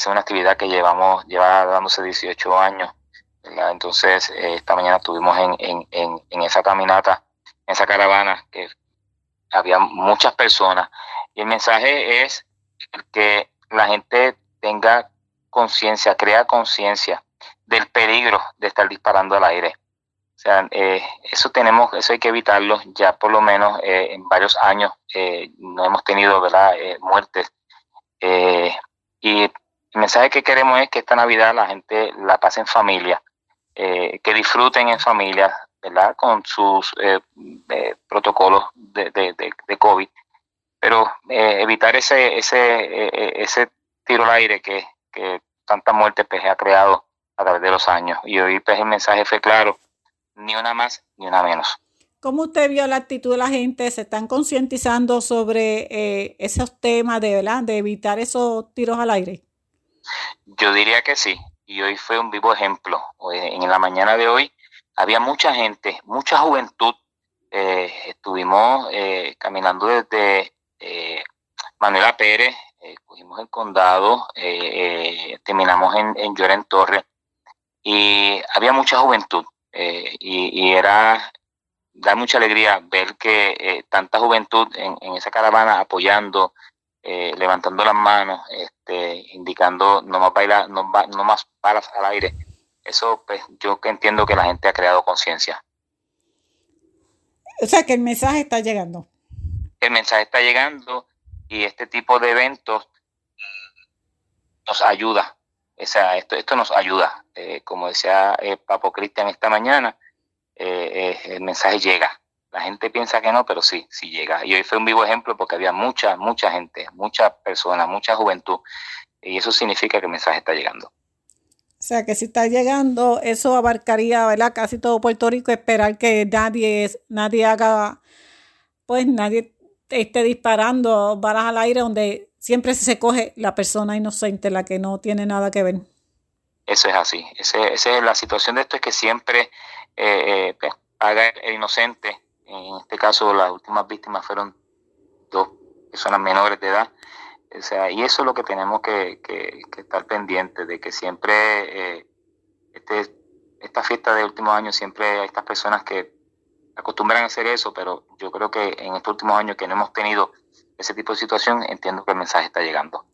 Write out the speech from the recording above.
es una actividad que llevamos, lleva dándose 18 años. Entonces, esta mañana estuvimos en, en, en, en esa caminata, en esa caravana, que había muchas personas. Y el mensaje es que la gente tenga conciencia, crea conciencia del peligro de estar disparando al aire. O sea, eh, eso tenemos, eso hay que evitarlo. Ya por lo menos eh, en varios años eh, no hemos tenido, ¿verdad?, muertes. y el mensaje que queremos es que esta Navidad la gente la pase en familia, que disfruten en familia, ¿verdad?, con sus protocolos de, de, de, COVID. Pero evitar ese, ese, ese tiro al aire que, que tanta muerte pues, ha creado a través de los años. Y hoy pues, el mensaje fue claro, ni una más ni una menos. ¿Cómo usted vio la actitud de la gente? ¿Se están concientizando sobre eh, esos temas de, ¿verdad? de evitar esos tiros al aire? Yo diría que sí. Y hoy fue un vivo ejemplo. En la mañana de hoy había mucha gente, mucha juventud. Eh, estuvimos eh, caminando desde Manuela Pérez, cogimos el condado, terminamos en, en Lloren Torre y había mucha juventud eh, y, era da mucha alegría ver que eh, tanta juventud en, esa caravana apoyando, eh, levantando las manos, este, indicando no más, baila, no, no más balas al aire. Eso pues yo que entiendo que la gente ha creado conciencia. O sea que el mensaje está llegando. El mensaje está llegando y este tipo de eventos nos ayuda esto, esto nos ayuda. Eh, como decía eh, Papo Cristian esta mañana, el mensaje llega. La gente piensa que no, pero sí, sí llega. Y hoy fue un vivo ejemplo porque había mucha, mucha gente, muchas personas, mucha juventud. Y eso significa que el mensaje está llegando. O sea, que si está llegando, eso abarcaría, ¿verdad? Casi todo Puerto Rico, esperar que nadie, nadie haga, pues nadie esté disparando balas al aire donde siempre se coge la persona inocente, la que no tiene nada que ver. Eso es así. Ese, esa es la situación de esto, es que siempre eh, eh pues, haga el inocente. En este caso, las últimas víctimas fueron dos personas menores de edad. O sea, y eso es lo que tenemos que, estar pendientes, de que siempre eh, este, esta fiesta de últimos años, siempre hay estas personas que acostumbran a hacer eso, pero yo creo que en estos últimos años que no hemos tenido ese tipo de situación, entiendo que el mensaje está llegando.